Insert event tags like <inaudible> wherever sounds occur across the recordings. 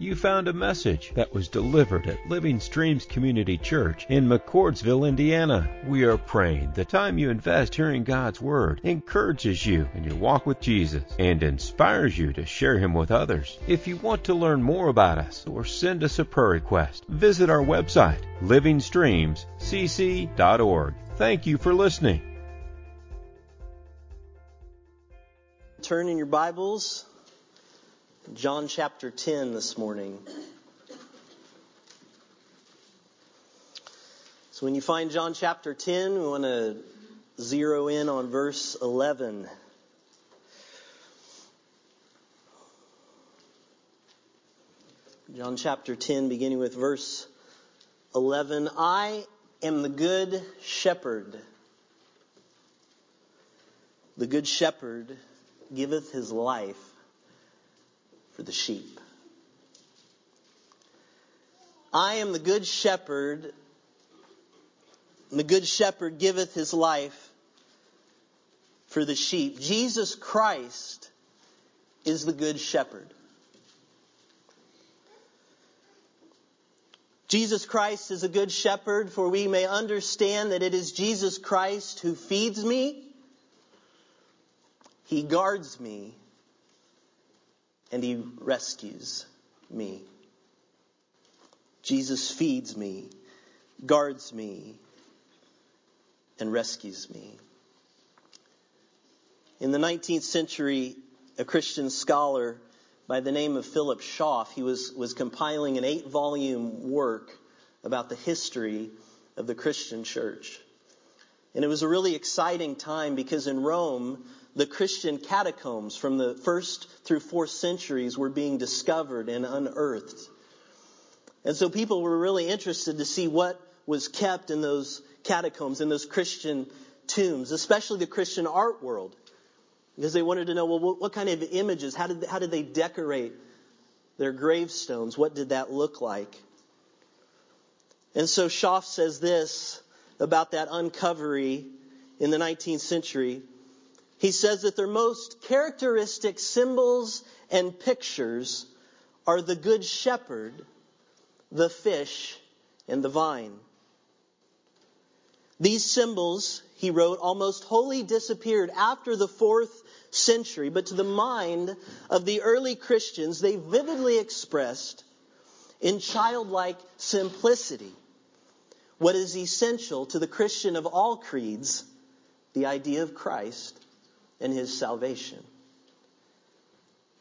You found a message that was delivered at Living Streams Community Church in McCordsville, Indiana. We are praying the time you invest hearing God's Word encourages you in your walk with Jesus and inspires you to share Him with others. If you want to learn more about us or send us a prayer request, visit our website, livingstreamscc.org. Thank you for listening. Turn in your Bibles John chapter 10 this morning. So when you find John chapter 10, we want to zero in on verse 11. John chapter 10, beginning with verse 11. I am the good shepherd. The good shepherd giveth his life for the sheep. I am the good shepherd, and the good shepherd giveth his life for the sheep. Jesus Christ is the good shepherd. Jesus Christ is a good shepherd, for we may understand that it is Jesus Christ who feeds me, he guards me, and he rescues me. Jesus feeds me, guards me, and rescues me. In the 19th century, a Christian scholar by the name of Philip Schaff, he was, was compiling an eight volume work about the history of the Christian church. And it was a really exciting time because in Rome, the Christian catacombs from the first through fourth centuries were being discovered and unearthed. And so people were really interested to see what was kept in those catacombs, in those Christian tombs, especially the Christian art world. Because they wanted to know, well, what, kind of images, how did, how did they decorate their gravestones? What did that look like? And so Schaff says this about that uncovery in the 19th century. He says that their most characteristic symbols and pictures are the good shepherd, the fish, and the vine. These symbols, he wrote, almost wholly disappeared after the fourth century, but to the mind of the early Christians, they vividly expressed in childlike simplicity what is essential to the Christian of all creeds the idea of Christ and his salvation.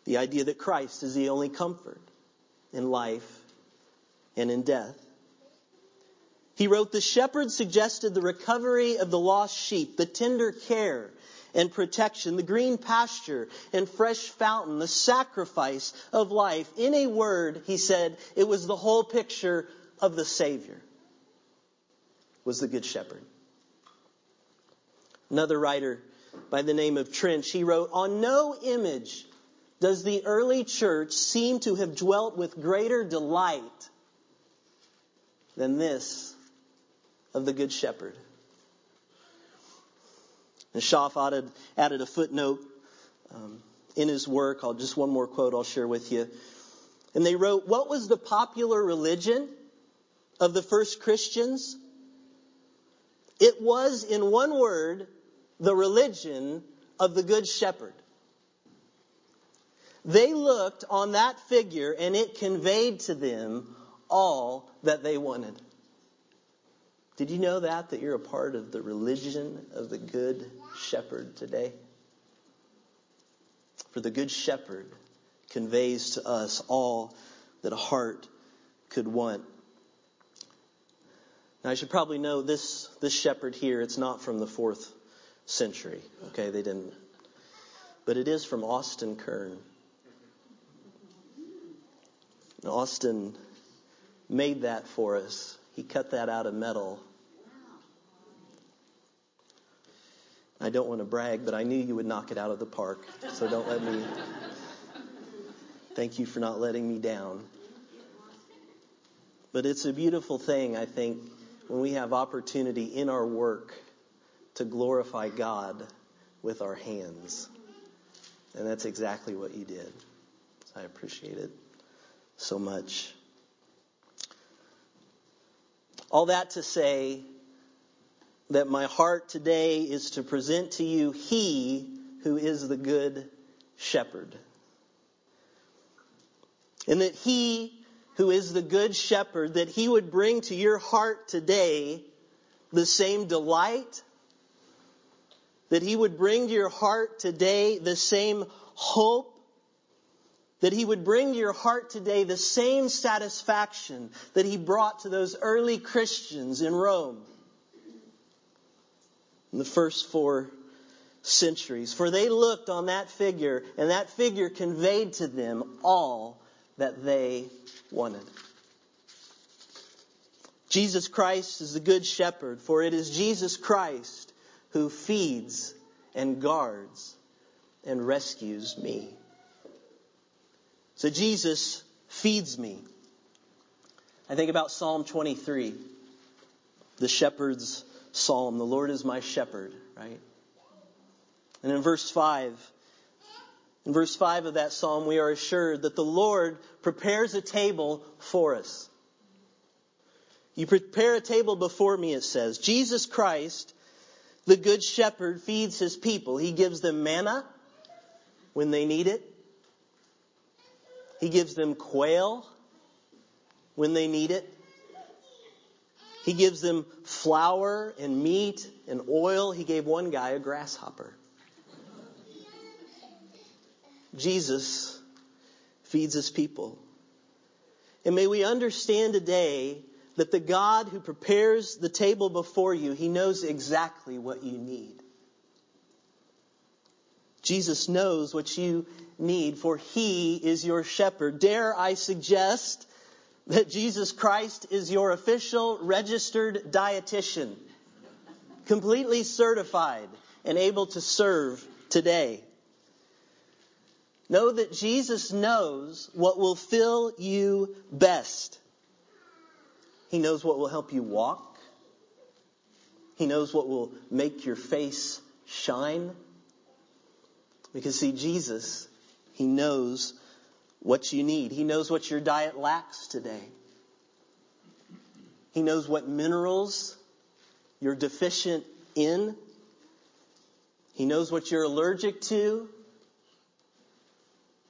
The idea that Christ is the only comfort in life and in death. He wrote, The shepherd suggested the recovery of the lost sheep, the tender care and protection, the green pasture and fresh fountain, the sacrifice of life. In a word, he said, it was the whole picture of the Savior, was the Good Shepherd. Another writer by the name of Trench. He wrote, On no image does the early church seem to have dwelt with greater delight than this of the Good Shepherd. And Schaff added, added a footnote um, in his work. I'll just one more quote I'll share with you. And they wrote, What was the popular religion of the first Christians? It was, in one word, the religion of the Good Shepherd. They looked on that figure and it conveyed to them all that they wanted. Did you know that? That you're a part of the religion of the Good Shepherd today? For the Good Shepherd conveys to us all that a heart could want. Now, I should probably know this, this shepherd here, it's not from the fourth century. Okay, they didn't. But it is from Austin Kern. And Austin made that for us. He cut that out of metal. I don't want to brag, but I knew you would knock it out of the park. So don't let me. Thank you for not letting me down. But it's a beautiful thing, I think, when we have opportunity in our work to glorify God with our hands. And that's exactly what you did. I appreciate it. so much. All that to say that my heart today is to present to you He who is the good shepherd. And that He who is the good shepherd, that He would bring to your heart today the same delight, that He would bring to your heart today the same hope, that He would bring to your heart today the same satisfaction that He brought to those early Christians in Rome in the first four centuries. For they looked on that figure, and that figure conveyed to them all that they wanted. Jesus Christ is the Good Shepherd, for it is Jesus Christ who feeds and guards and rescues me. So Jesus feeds me. I think about Psalm 23, the shepherd's psalm. The Lord is my shepherd, right? And in verse 5, in verse 5 of that psalm, we are assured that the Lord prepares a table for us. You prepare a table before me, it says. Jesus Christ, the Good Shepherd, feeds his people. He gives them manna when they need it. He gives them quail when they need it. He gives them flour and meat and oil. He gave one guy a grasshopper. Jesus feeds his people. And may we understand today that the God who prepares the table before you, he knows exactly what you need. Jesus knows what you need, for he is your shepherd. Dare I suggest that Jesus Christ is your official registered dietitian, completely certified and able to serve today. Know that Jesus knows what will fill you best. He knows what will help you walk. He knows what will make your face shine. Because see, Jesus, He knows what you need. He knows what your diet lacks today. He knows what minerals you're deficient in. He knows what you're allergic to.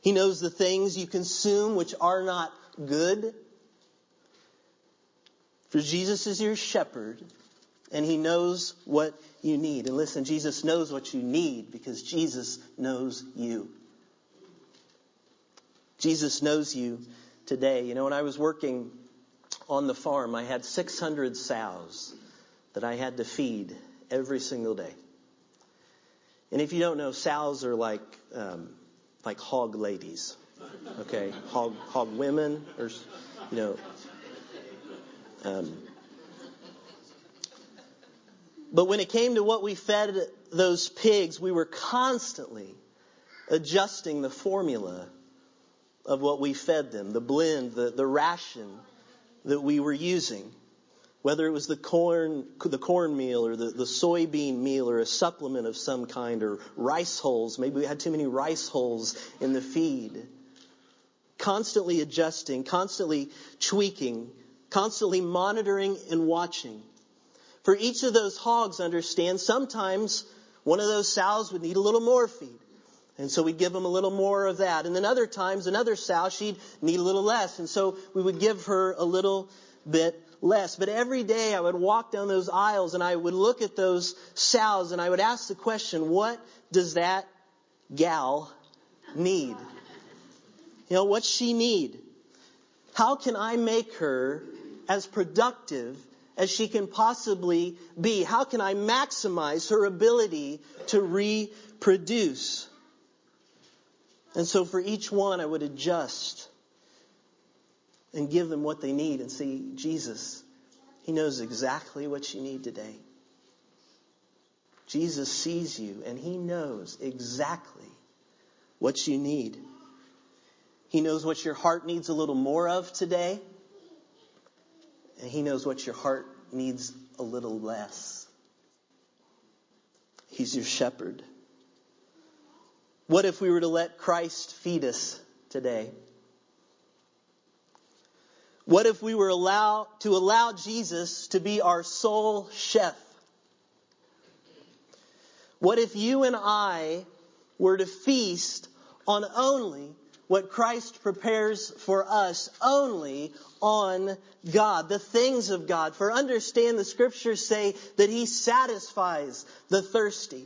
He knows the things you consume which are not good. For Jesus is your shepherd, and he knows what you need. And listen, Jesus knows what you need because Jesus knows you. Jesus knows you today. You know, when I was working on the farm, I had 600 sows that I had to feed every single day. And if you don't know, sows are like um, like hog ladies, okay, hog hog women, or you know. Um, but when it came to what we fed those pigs, we were constantly adjusting the formula of what we fed them, the blend, the, the ration that we were using whether it was the corn, the corn meal or the, the soybean meal or a supplement of some kind or rice hulls. Maybe we had too many rice hulls in the feed. Constantly adjusting, constantly tweaking, constantly monitoring and watching. For each of those hogs, understand, sometimes one of those sows would need a little more feed. And so we'd give them a little more of that. And then other times, another sow, she'd need a little less. And so we would give her a little bit less. But every day I would walk down those aisles and I would look at those sows and I would ask the question, what does that gal need? You know, what's she need? How can I make her as productive as she can possibly be? How can I maximize her ability to reproduce? And so for each one, I would adjust and give them what they need and see Jesus. He knows exactly what you need today. Jesus sees you and he knows exactly what you need. He knows what your heart needs a little more of today. And he knows what your heart needs a little less. He's your shepherd. What if we were to let Christ feed us today? What if we were allowed to allow Jesus to be our sole chef? What if you and I were to feast on only what Christ prepares for us, only on God, the things of God? For understand the scriptures say that He satisfies the thirsty.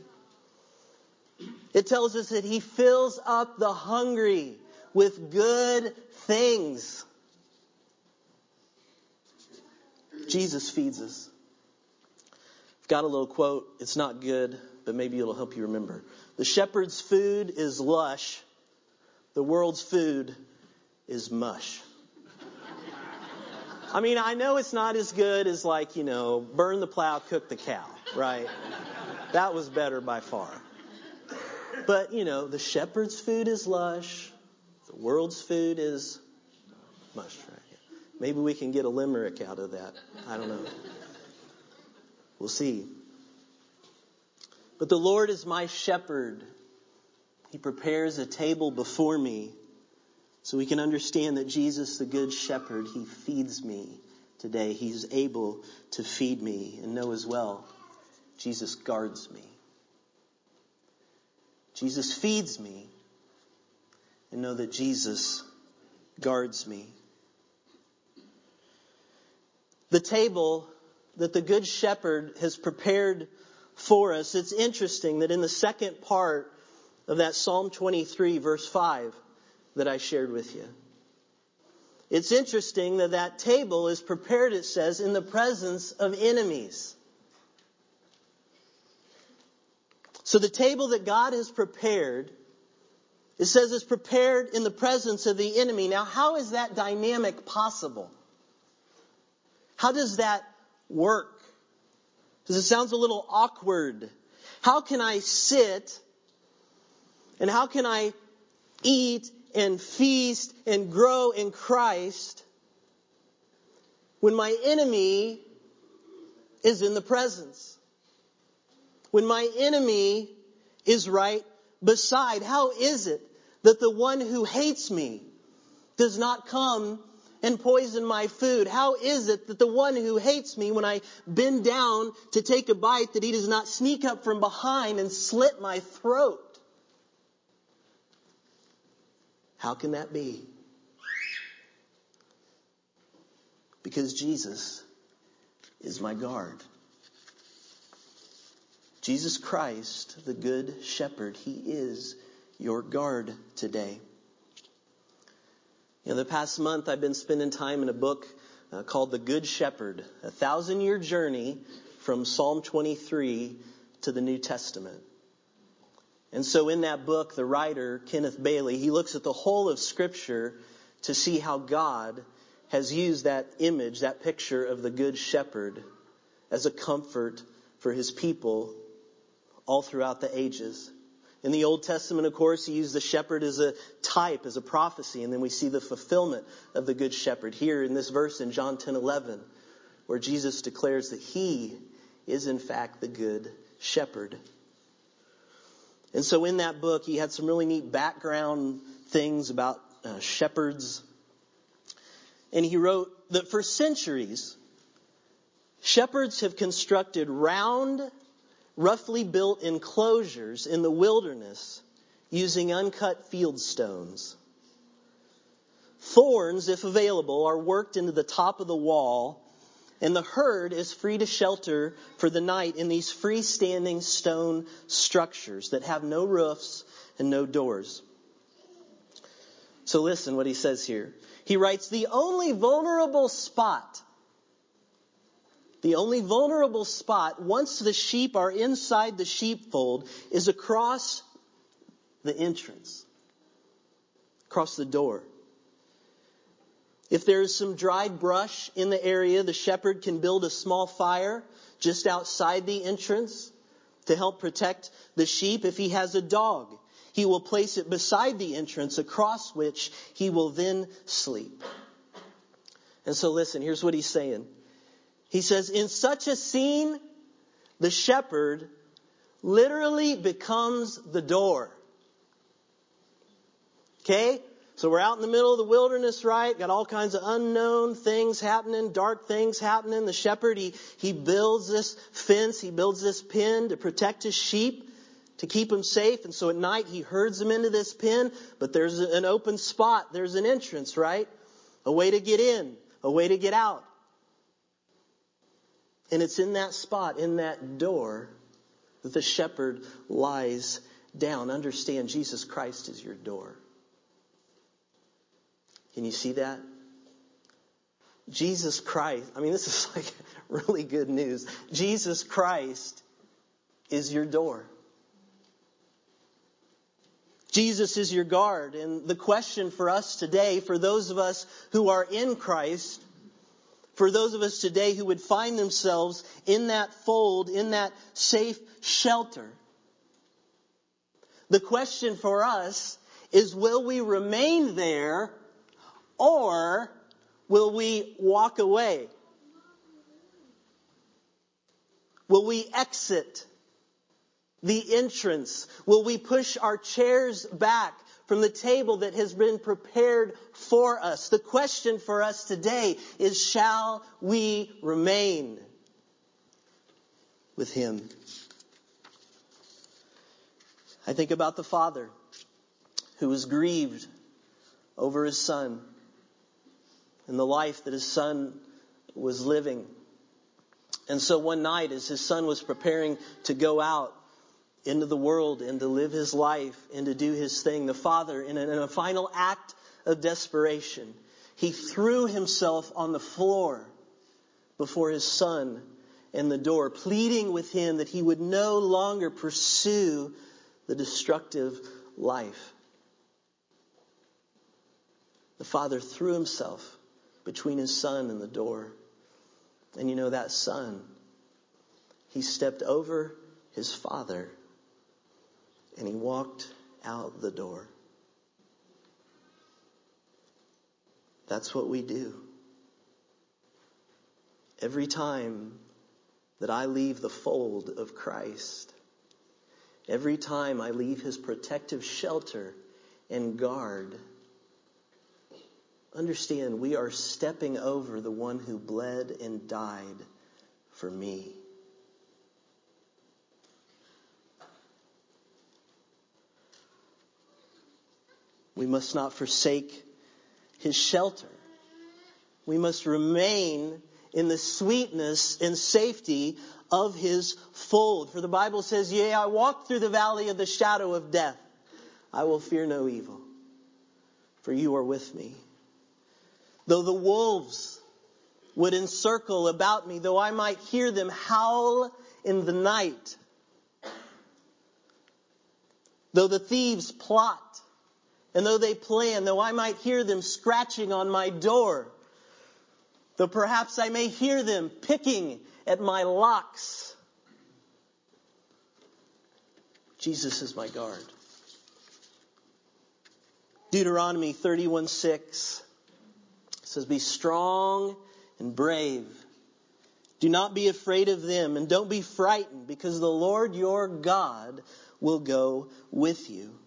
It tells us that He fills up the hungry with good things. Jesus feeds us. I've got a little quote. It's not good, but maybe it'll help you remember. The shepherd's food is lush. The world's food is mush. I mean, I know it's not as good as like, you know, burn the plow, cook the cow, right? That was better by far. But, you know, the shepherd's food is lush. The world's food is mush, right? Maybe we can get a limerick out of that. I don't know. We'll see. But the Lord is my shepherd. He prepares a table before me so we can understand that Jesus, the good shepherd, he feeds me today. He's able to feed me and know as well, Jesus guards me. Jesus feeds me and know that Jesus guards me. The table that the Good Shepherd has prepared for us, it's interesting that in the second part of that Psalm 23, verse 5, that I shared with you, it's interesting that that table is prepared, it says, in the presence of enemies. So the table that God has prepared, it says is prepared in the presence of the enemy. Now, how is that dynamic possible? How does that work? Because it sounds a little awkward. How can I sit and how can I eat and feast and grow in Christ when my enemy is in the presence? When my enemy is right beside, how is it that the one who hates me does not come and poison my food? How is it that the one who hates me when I bend down to take a bite that he does not sneak up from behind and slit my throat? How can that be? Because Jesus is my guard. Jesus Christ, the Good Shepherd, He is your guard today. Know, the past month I've been spending time in a book uh, called The Good Shepherd, a thousand year journey from Psalm 23 to the New Testament. And so in that book, the writer, Kenneth Bailey, he looks at the whole of Scripture to see how God has used that image, that picture of the Good Shepherd as a comfort for his people all throughout the ages. In the Old Testament, of course, he used the shepherd as a type, as a prophecy, and then we see the fulfillment of the good shepherd here in this verse in John 10 11, where Jesus declares that he is in fact the good shepherd. And so in that book, he had some really neat background things about uh, shepherds. And he wrote that for centuries, shepherds have constructed round, roughly built enclosures in the wilderness using uncut field stones. Thorns, if available, are worked into the top of the wall, and the herd is free to shelter for the night in these freestanding stone structures that have no roofs and no doors. So listen what he says here. He writes, the only vulnerable spot the only vulnerable spot, once the sheep are inside the sheepfold, is across the entrance, across the door. If there is some dried brush in the area, the shepherd can build a small fire just outside the entrance to help protect the sheep. If he has a dog, he will place it beside the entrance across which he will then sleep. And so listen, here's what he's saying. He says, in such a scene, the shepherd literally becomes the door. Okay? So we're out in the middle of the wilderness, right? Got all kinds of unknown things happening, dark things happening. The shepherd, he, he builds this fence, he builds this pen to protect his sheep, to keep them safe. And so at night he herds them into this pen, but there's an open spot. There's an entrance, right? A way to get in, a way to get out. And it's in that spot, in that door, that the shepherd lies down. Understand Jesus Christ is your door. Can you see that? Jesus Christ, I mean, this is <laughs> like really good news. Jesus Christ is your door. Jesus is your guard. And the question for us today, for those of us who are in Christ, for those of us today who would find themselves in that fold, in that safe shelter, the question for us is will we remain there or will we walk away? Will we exit the entrance? Will we push our chairs back from the table that has been prepared for us? The question for us today is shall we remain with Him? I think about the Father who was grieved over his Son and the life that his son was living. And so one night, as his son was preparing to go out into the world and to live his life and to do his thing, the father, in a, in a final act of desperation, he threw himself on the floor before his son and the door, pleading with him that he would no longer pursue the destructive life. The father threw himself between his son and the door. And you know, that son, he stepped over his father and he walked out the door. That's what we do. Every time that I leave the fold of Christ, every time I leave his protective shelter and guard, Understand, we are stepping over the one who bled and died for me. We must not forsake his shelter. We must remain in the sweetness and safety of his fold. For the Bible says, Yea, I walk through the valley of the shadow of death. I will fear no evil, for you are with me. Though the wolves would encircle about me, though I might hear them howl in the night, though the thieves plot, and though they plan, though I might hear them scratching on my door, though perhaps I may hear them picking at my locks, Jesus is my guard. Deuteronomy 31 6 says, Be strong and brave. Do not be afraid of them and don't be frightened because the Lord your God will go with you.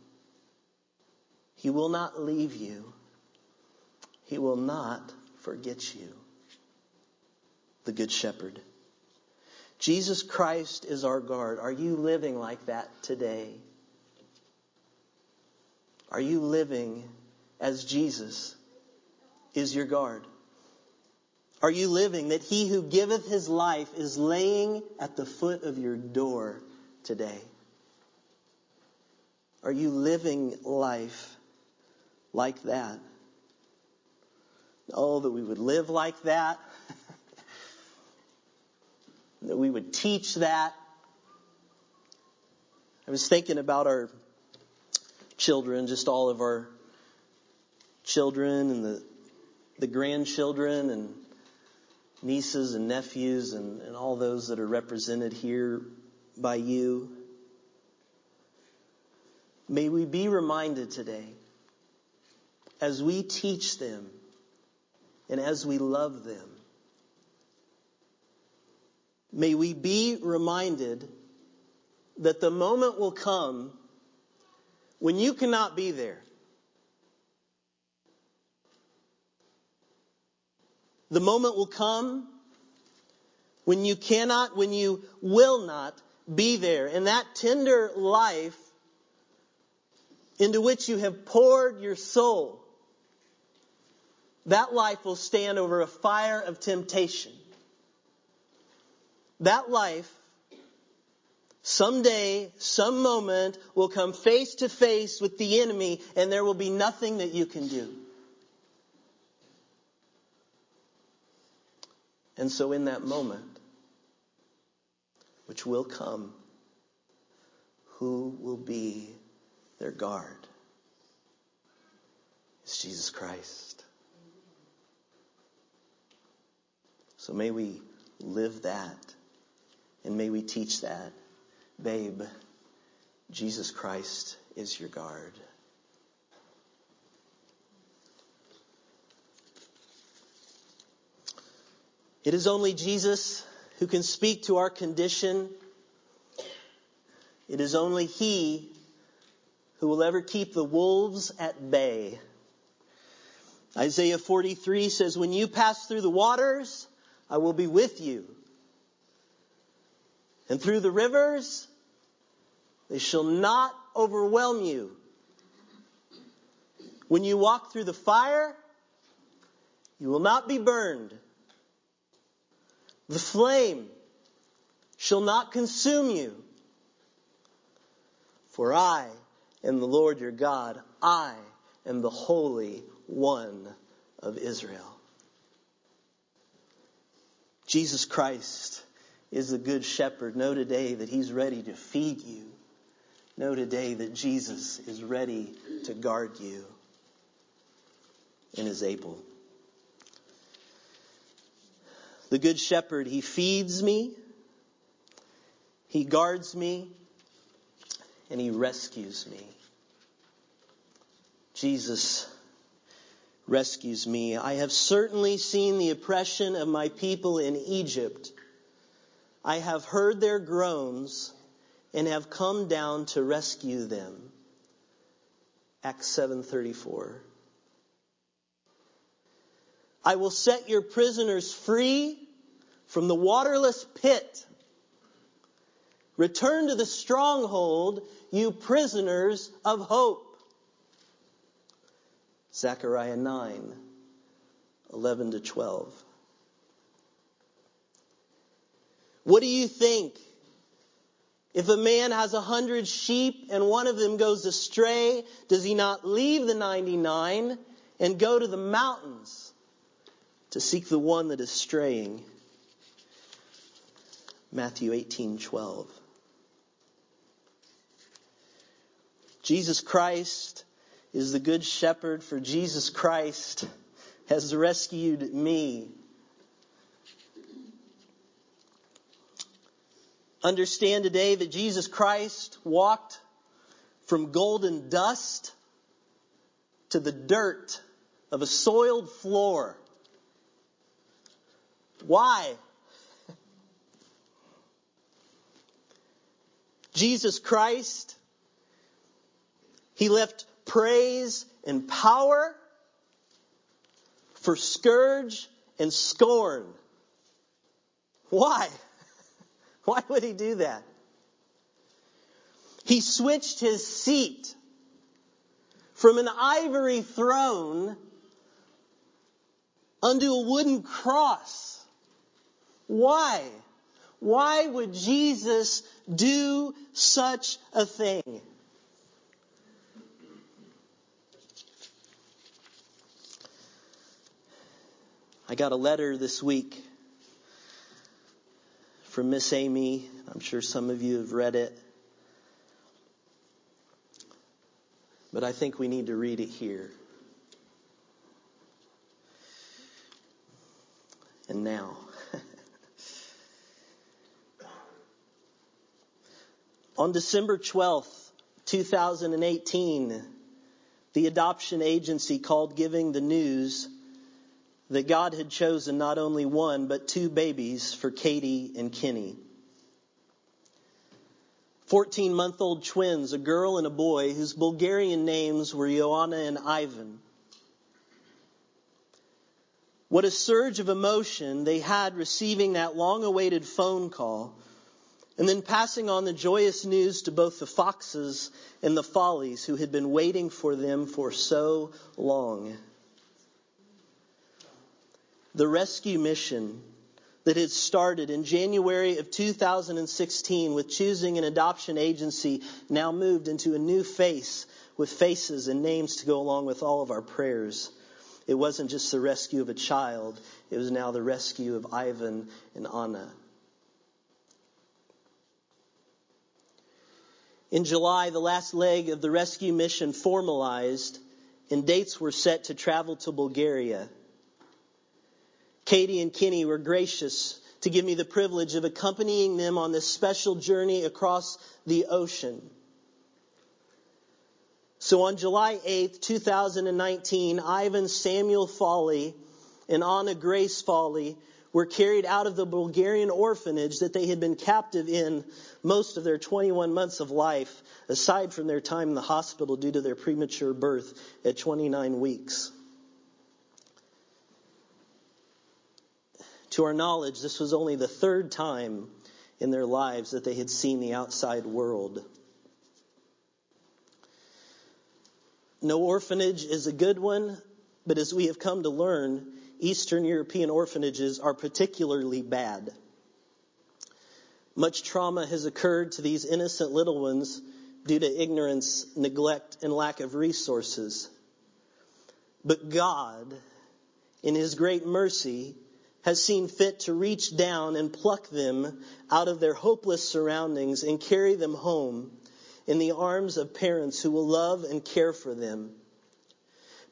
He will not leave you. He will not forget you. The Good Shepherd. Jesus Christ is our guard. Are you living like that today? Are you living as Jesus is your guard? Are you living that he who giveth his life is laying at the foot of your door today? Are you living life like that? Oh, that we would live like that. <laughs> that we would teach that. I was thinking about our children, just all of our children and the the grandchildren and nieces and nephews and, and all those that are represented here by you. May we be reminded today as we teach them and as we love them. May we be reminded that the moment will come when you cannot be there The moment will come when you cannot, when you will not be there. And that tender life into which you have poured your soul, that life will stand over a fire of temptation. That life, someday, some moment, will come face to face with the enemy, and there will be nothing that you can do. And so, in that moment, which will come, who will be their guard? It's Jesus Christ. So may we live that and may we teach that. Babe, Jesus Christ is your guard. It is only Jesus who can speak to our condition. It is only He who will ever keep the wolves at bay. Isaiah 43 says, When you pass through the waters, I will be with you. And through the rivers, they shall not overwhelm you. When you walk through the fire, you will not be burned. The flame shall not consume you. For I am the Lord your God. I am the Holy One of Israel. Jesus Christ is the Good Shepherd. Know today that He's ready to feed you. Know today that Jesus is ready to guard you and is able. The Good Shepherd, He feeds me, He guards me, and He rescues me. Jesus rescues me. I have certainly seen the oppression of my people in Egypt. I have heard their groans and have come down to rescue them. Acts 7:34 I will set your prisoners free from the waterless pit. Return to the stronghold, you prisoners of hope. Zechariah 9, 11 to 12. What do you think? If a man has a hundred sheep and one of them goes astray, does he not leave the 99 and go to the mountains to seek the one that is straying. Matthew 18:12. Jesus Christ is the good shepherd for Jesus Christ has rescued me. Understand today that Jesus Christ walked from golden dust to the dirt of a soiled floor why? Jesus Christ, He left praise and power for scourge and scorn. Why? <laughs> Why would He do that? He switched His seat from an ivory throne unto a wooden cross why? Why would Jesus do such a thing? I got a letter this week from Miss Amy. I'm sure some of you have read it. But I think we need to read it here. And now. On December 12th, 2018, the adoption agency called giving the news that God had chosen not only one, but two babies for Katie and Kenny. 14 month old twins, a girl and a boy, whose Bulgarian names were Joanna and Ivan. What a surge of emotion they had receiving that long awaited phone call and then passing on the joyous news to both the foxes and the Foleys who had been waiting for them for so long. The rescue mission that had started in January of 2016 with choosing an adoption agency now moved into a new face with faces and names to go along with all of our prayers. It wasn't just the rescue of a child, it was now the rescue of Ivan and Anna. In July, the last leg of the rescue mission formalized, and dates were set to travel to Bulgaria. Katie and Kenny were gracious to give me the privilege of accompanying them on this special journey across the ocean. So on July 8th, 2019, Ivan Samuel Foley and Anna Grace Foley were carried out of the Bulgarian orphanage that they had been captive in most of their 21 months of life, aside from their time in the hospital due to their premature birth at 29 weeks. To our knowledge, this was only the third time in their lives that they had seen the outside world. No orphanage is a good one, but as we have come to learn, Eastern European orphanages are particularly bad. Much trauma has occurred to these innocent little ones due to ignorance, neglect, and lack of resources. But God, in His great mercy, has seen fit to reach down and pluck them out of their hopeless surroundings and carry them home in the arms of parents who will love and care for them.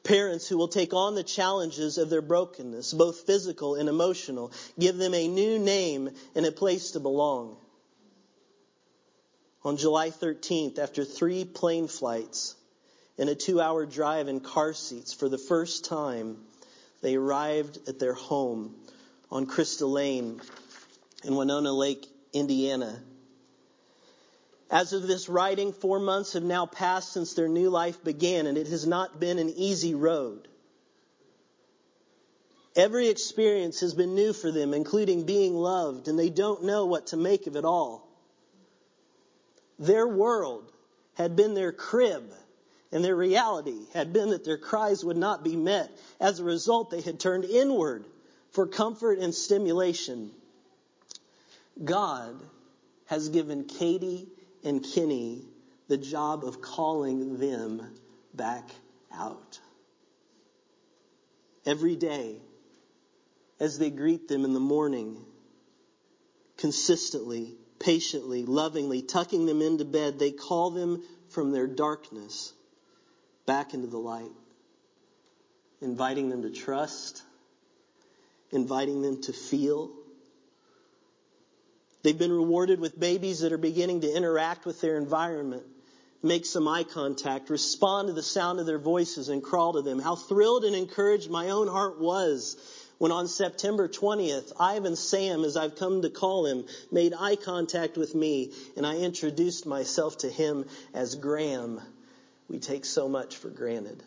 Parents who will take on the challenges of their brokenness, both physical and emotional, give them a new name and a place to belong. On July 13th, after three plane flights and a two hour drive in car seats, for the first time, they arrived at their home on Crystal Lane in Winona Lake, Indiana. As of this writing, four months have now passed since their new life began, and it has not been an easy road. Every experience has been new for them, including being loved, and they don't know what to make of it all. Their world had been their crib, and their reality had been that their cries would not be met. As a result, they had turned inward for comfort and stimulation. God has given Katie and Kenny the job of calling them back out. Every day, as they greet them in the morning, consistently, patiently, lovingly, tucking them into bed, they call them from their darkness back into the light, inviting them to trust, inviting them to feel, They've been rewarded with babies that are beginning to interact with their environment, make some eye contact, respond to the sound of their voices, and crawl to them. How thrilled and encouraged my own heart was when on September 20th, Ivan Sam, as I've come to call him, made eye contact with me, and I introduced myself to him as Graham. We take so much for granted.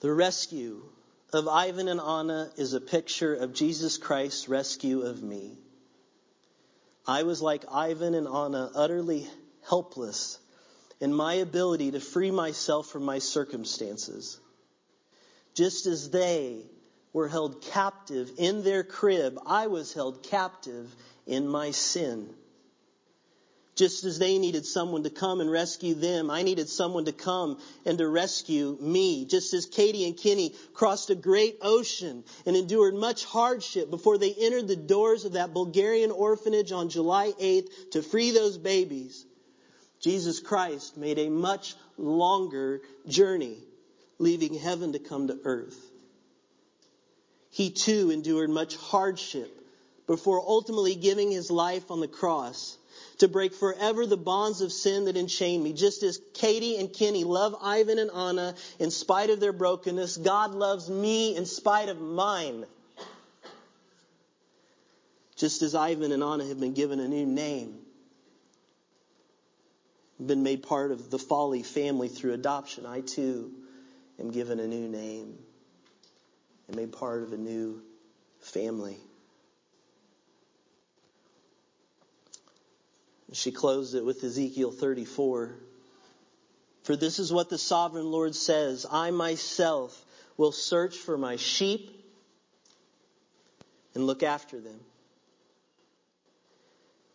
The rescue of Ivan and Anna is a picture of Jesus Christ's rescue of me. I was like Ivan and Anna, utterly helpless in my ability to free myself from my circumstances. Just as they were held captive in their crib, I was held captive in my sin. Just as they needed someone to come and rescue them, I needed someone to come and to rescue me. Just as Katie and Kenny crossed a great ocean and endured much hardship before they entered the doors of that Bulgarian orphanage on July 8th to free those babies, Jesus Christ made a much longer journey, leaving heaven to come to earth. He too endured much hardship before ultimately giving his life on the cross to break forever the bonds of sin that enchain me. Just as Katie and Kenny love Ivan and Anna in spite of their brokenness, God loves me in spite of mine. Just as Ivan and Anna have been given a new name, been made part of the Foley family through adoption, I too am given a new name and made part of a new family. She closed it with Ezekiel 34. For this is what the sovereign Lord says I myself will search for my sheep and look after them.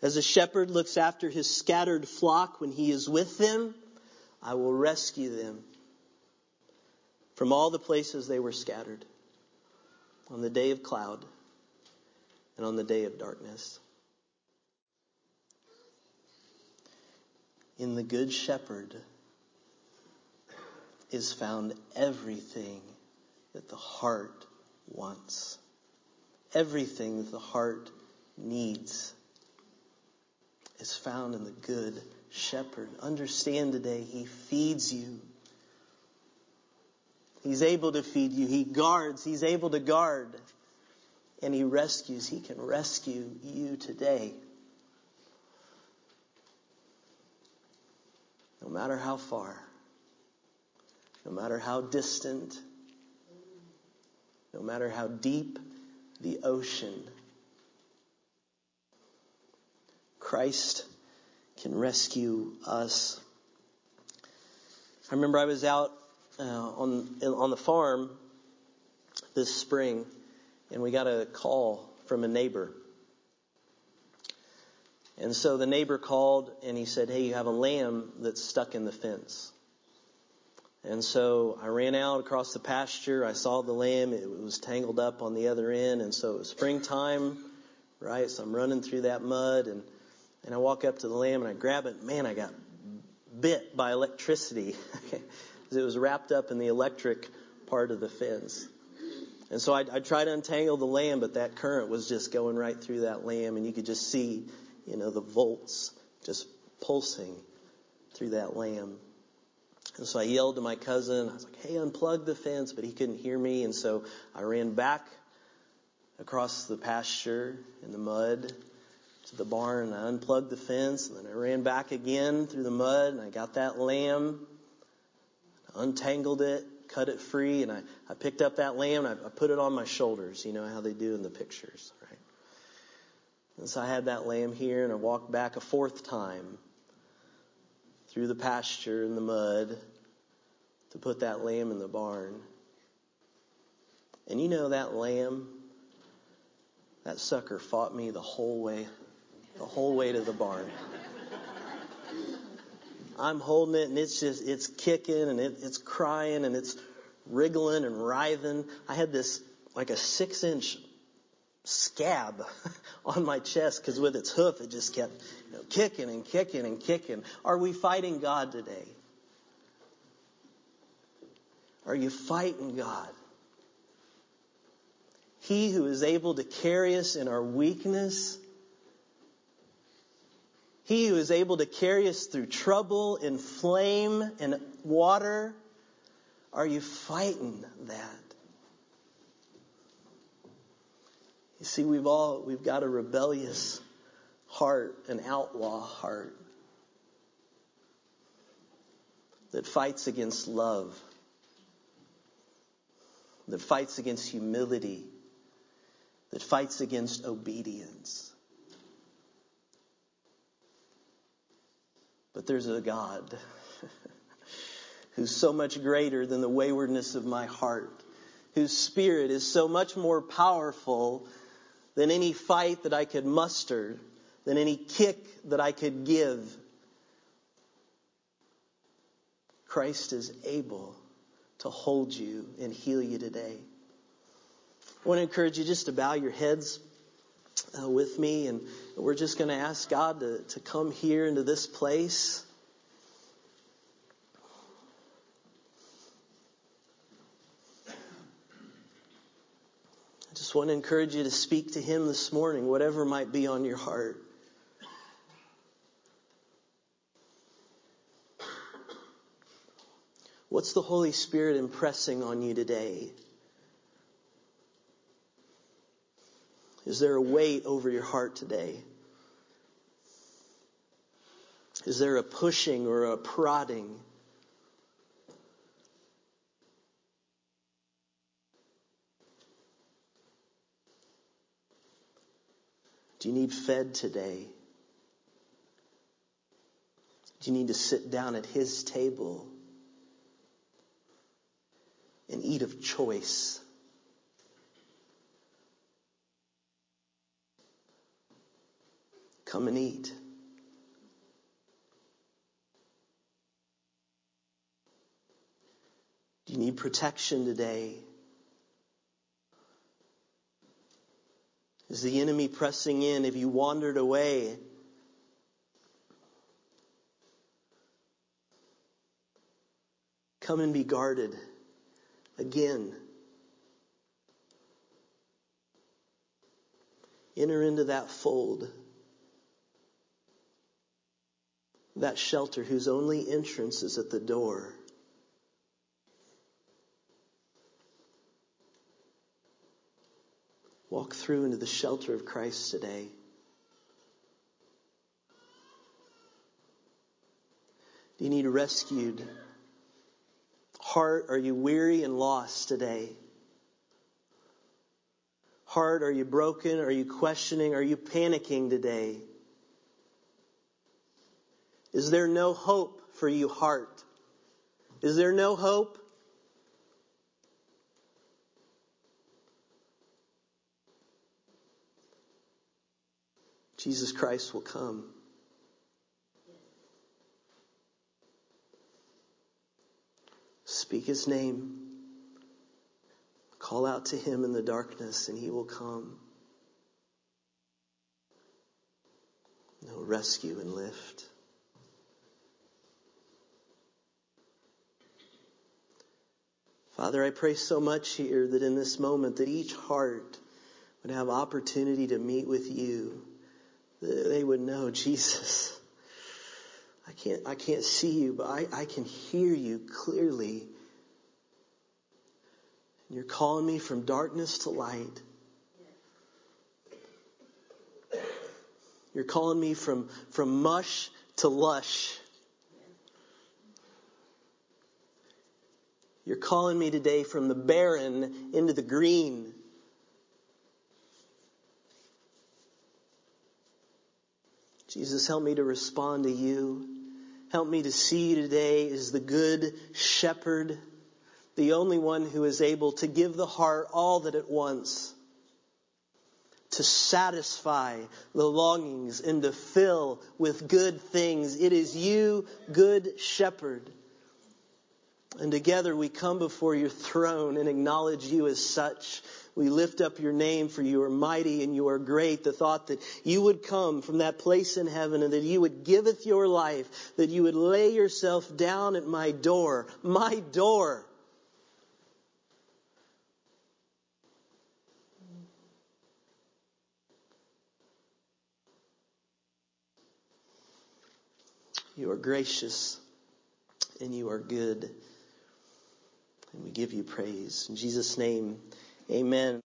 As a shepherd looks after his scattered flock when he is with them, I will rescue them from all the places they were scattered on the day of cloud and on the day of darkness. In the Good Shepherd is found everything that the heart wants, everything that the heart needs is found in the Good Shepherd. Understand today, He feeds you. He's able to feed you. He guards. He's able to guard. And He rescues. He can rescue you today. No matter how far, no matter how distant, no matter how deep the ocean, Christ can rescue us. I remember I was out uh, on on the farm this spring, and we got a call from a neighbor. And so the neighbor called and he said, "Hey, you have a lamb that's stuck in the fence." And so I ran out across the pasture. I saw the lamb; it was tangled up on the other end. And so it was springtime, right? So I'm running through that mud and and I walk up to the lamb and I grab it. Man, I got bit by electricity. <laughs> Because it was wrapped up in the electric part of the fence. And so I, I tried to untangle the lamb, but that current was just going right through that lamb, and you could just see, you know, the volts just pulsing through that lamb. And so I yelled to my cousin. I was like, "Hey, unplug the fence," but he couldn't hear me, and so I ran back across the pasture in the mud to the barn and I unplugged the fence and then I ran back again through the mud and I got that lamb, untangled it, cut it free, and I, I picked up that lamb and I, I put it on my shoulders, you know how they do in the pictures, right? And so I had that lamb here and I walked back a fourth time through the pasture and the mud to put that lamb in the barn. And you know that lamb, that sucker fought me the whole way the whole way to the barn. I'm holding it and it's just, it's kicking and it, it's crying and it's wriggling and writhing. I had this like a six inch scab <laughs> on my chest because with its hoof it just kept you know, kicking and kicking and kicking. Are we fighting God today? Are you fighting God? He who is able to carry us in our weakness he who is able to carry us through trouble in flame and water. Are you fighting that? You see, we've all, we've got a rebellious heart, an outlaw heart that fights against love, that fights against humility, that fights against obedience. But there's a God <laughs> who's so much greater than the waywardness of my heart, whose spirit is so much more powerful than any fight that I could muster, than any kick that I could give. Christ is able to hold you and heal you today. I want to encourage you just to bow your heads uh, with me, and we're just going to ask God to, to come here into this place. Just want to encourage you to speak to Him this morning, whatever might be on your heart. What's the Holy Spirit impressing on you today? Is there a weight over your heart today? Is there a pushing or a prodding? Do you need fed today? Do you need to sit down at His table and eat of choice? Come and eat. Do you need protection today? Is the enemy pressing in? Have you wandered away? Come and be guarded again. Enter into that fold, that shelter whose only entrance is at the door. Walk through into the shelter of Christ today. Do you need rescued? Heart, are you weary and lost today? Heart, are you broken? Are you questioning? Are you panicking today? Is there no hope for you, heart? Is there no hope? Jesus Christ will come. Speak his name. Call out to him in the darkness and he will come. He'll rescue and lift. Father, I pray so much here that in this moment that each heart would have opportunity to meet with you they would know, Jesus, I can't, I can't see you, but I, I can hear you clearly. You're calling me from darkness to light. You're calling me from, from mush to lush. You're calling me today from the barren into the green. Jesus, help me to respond to you. Help me to see you today as the good shepherd, the only one who is able to give the heart all that it wants, to satisfy the longings and to fill with good things. It is you, good shepherd. And together we come before your throne and acknowledge you as such. We lift up your name for you are mighty and you are great. The thought that you would come from that place in heaven and that you would giveth your life, that you would lay yourself down at my door, my door. You are gracious and you are good. And we give you praise. In Jesus' name, Amen.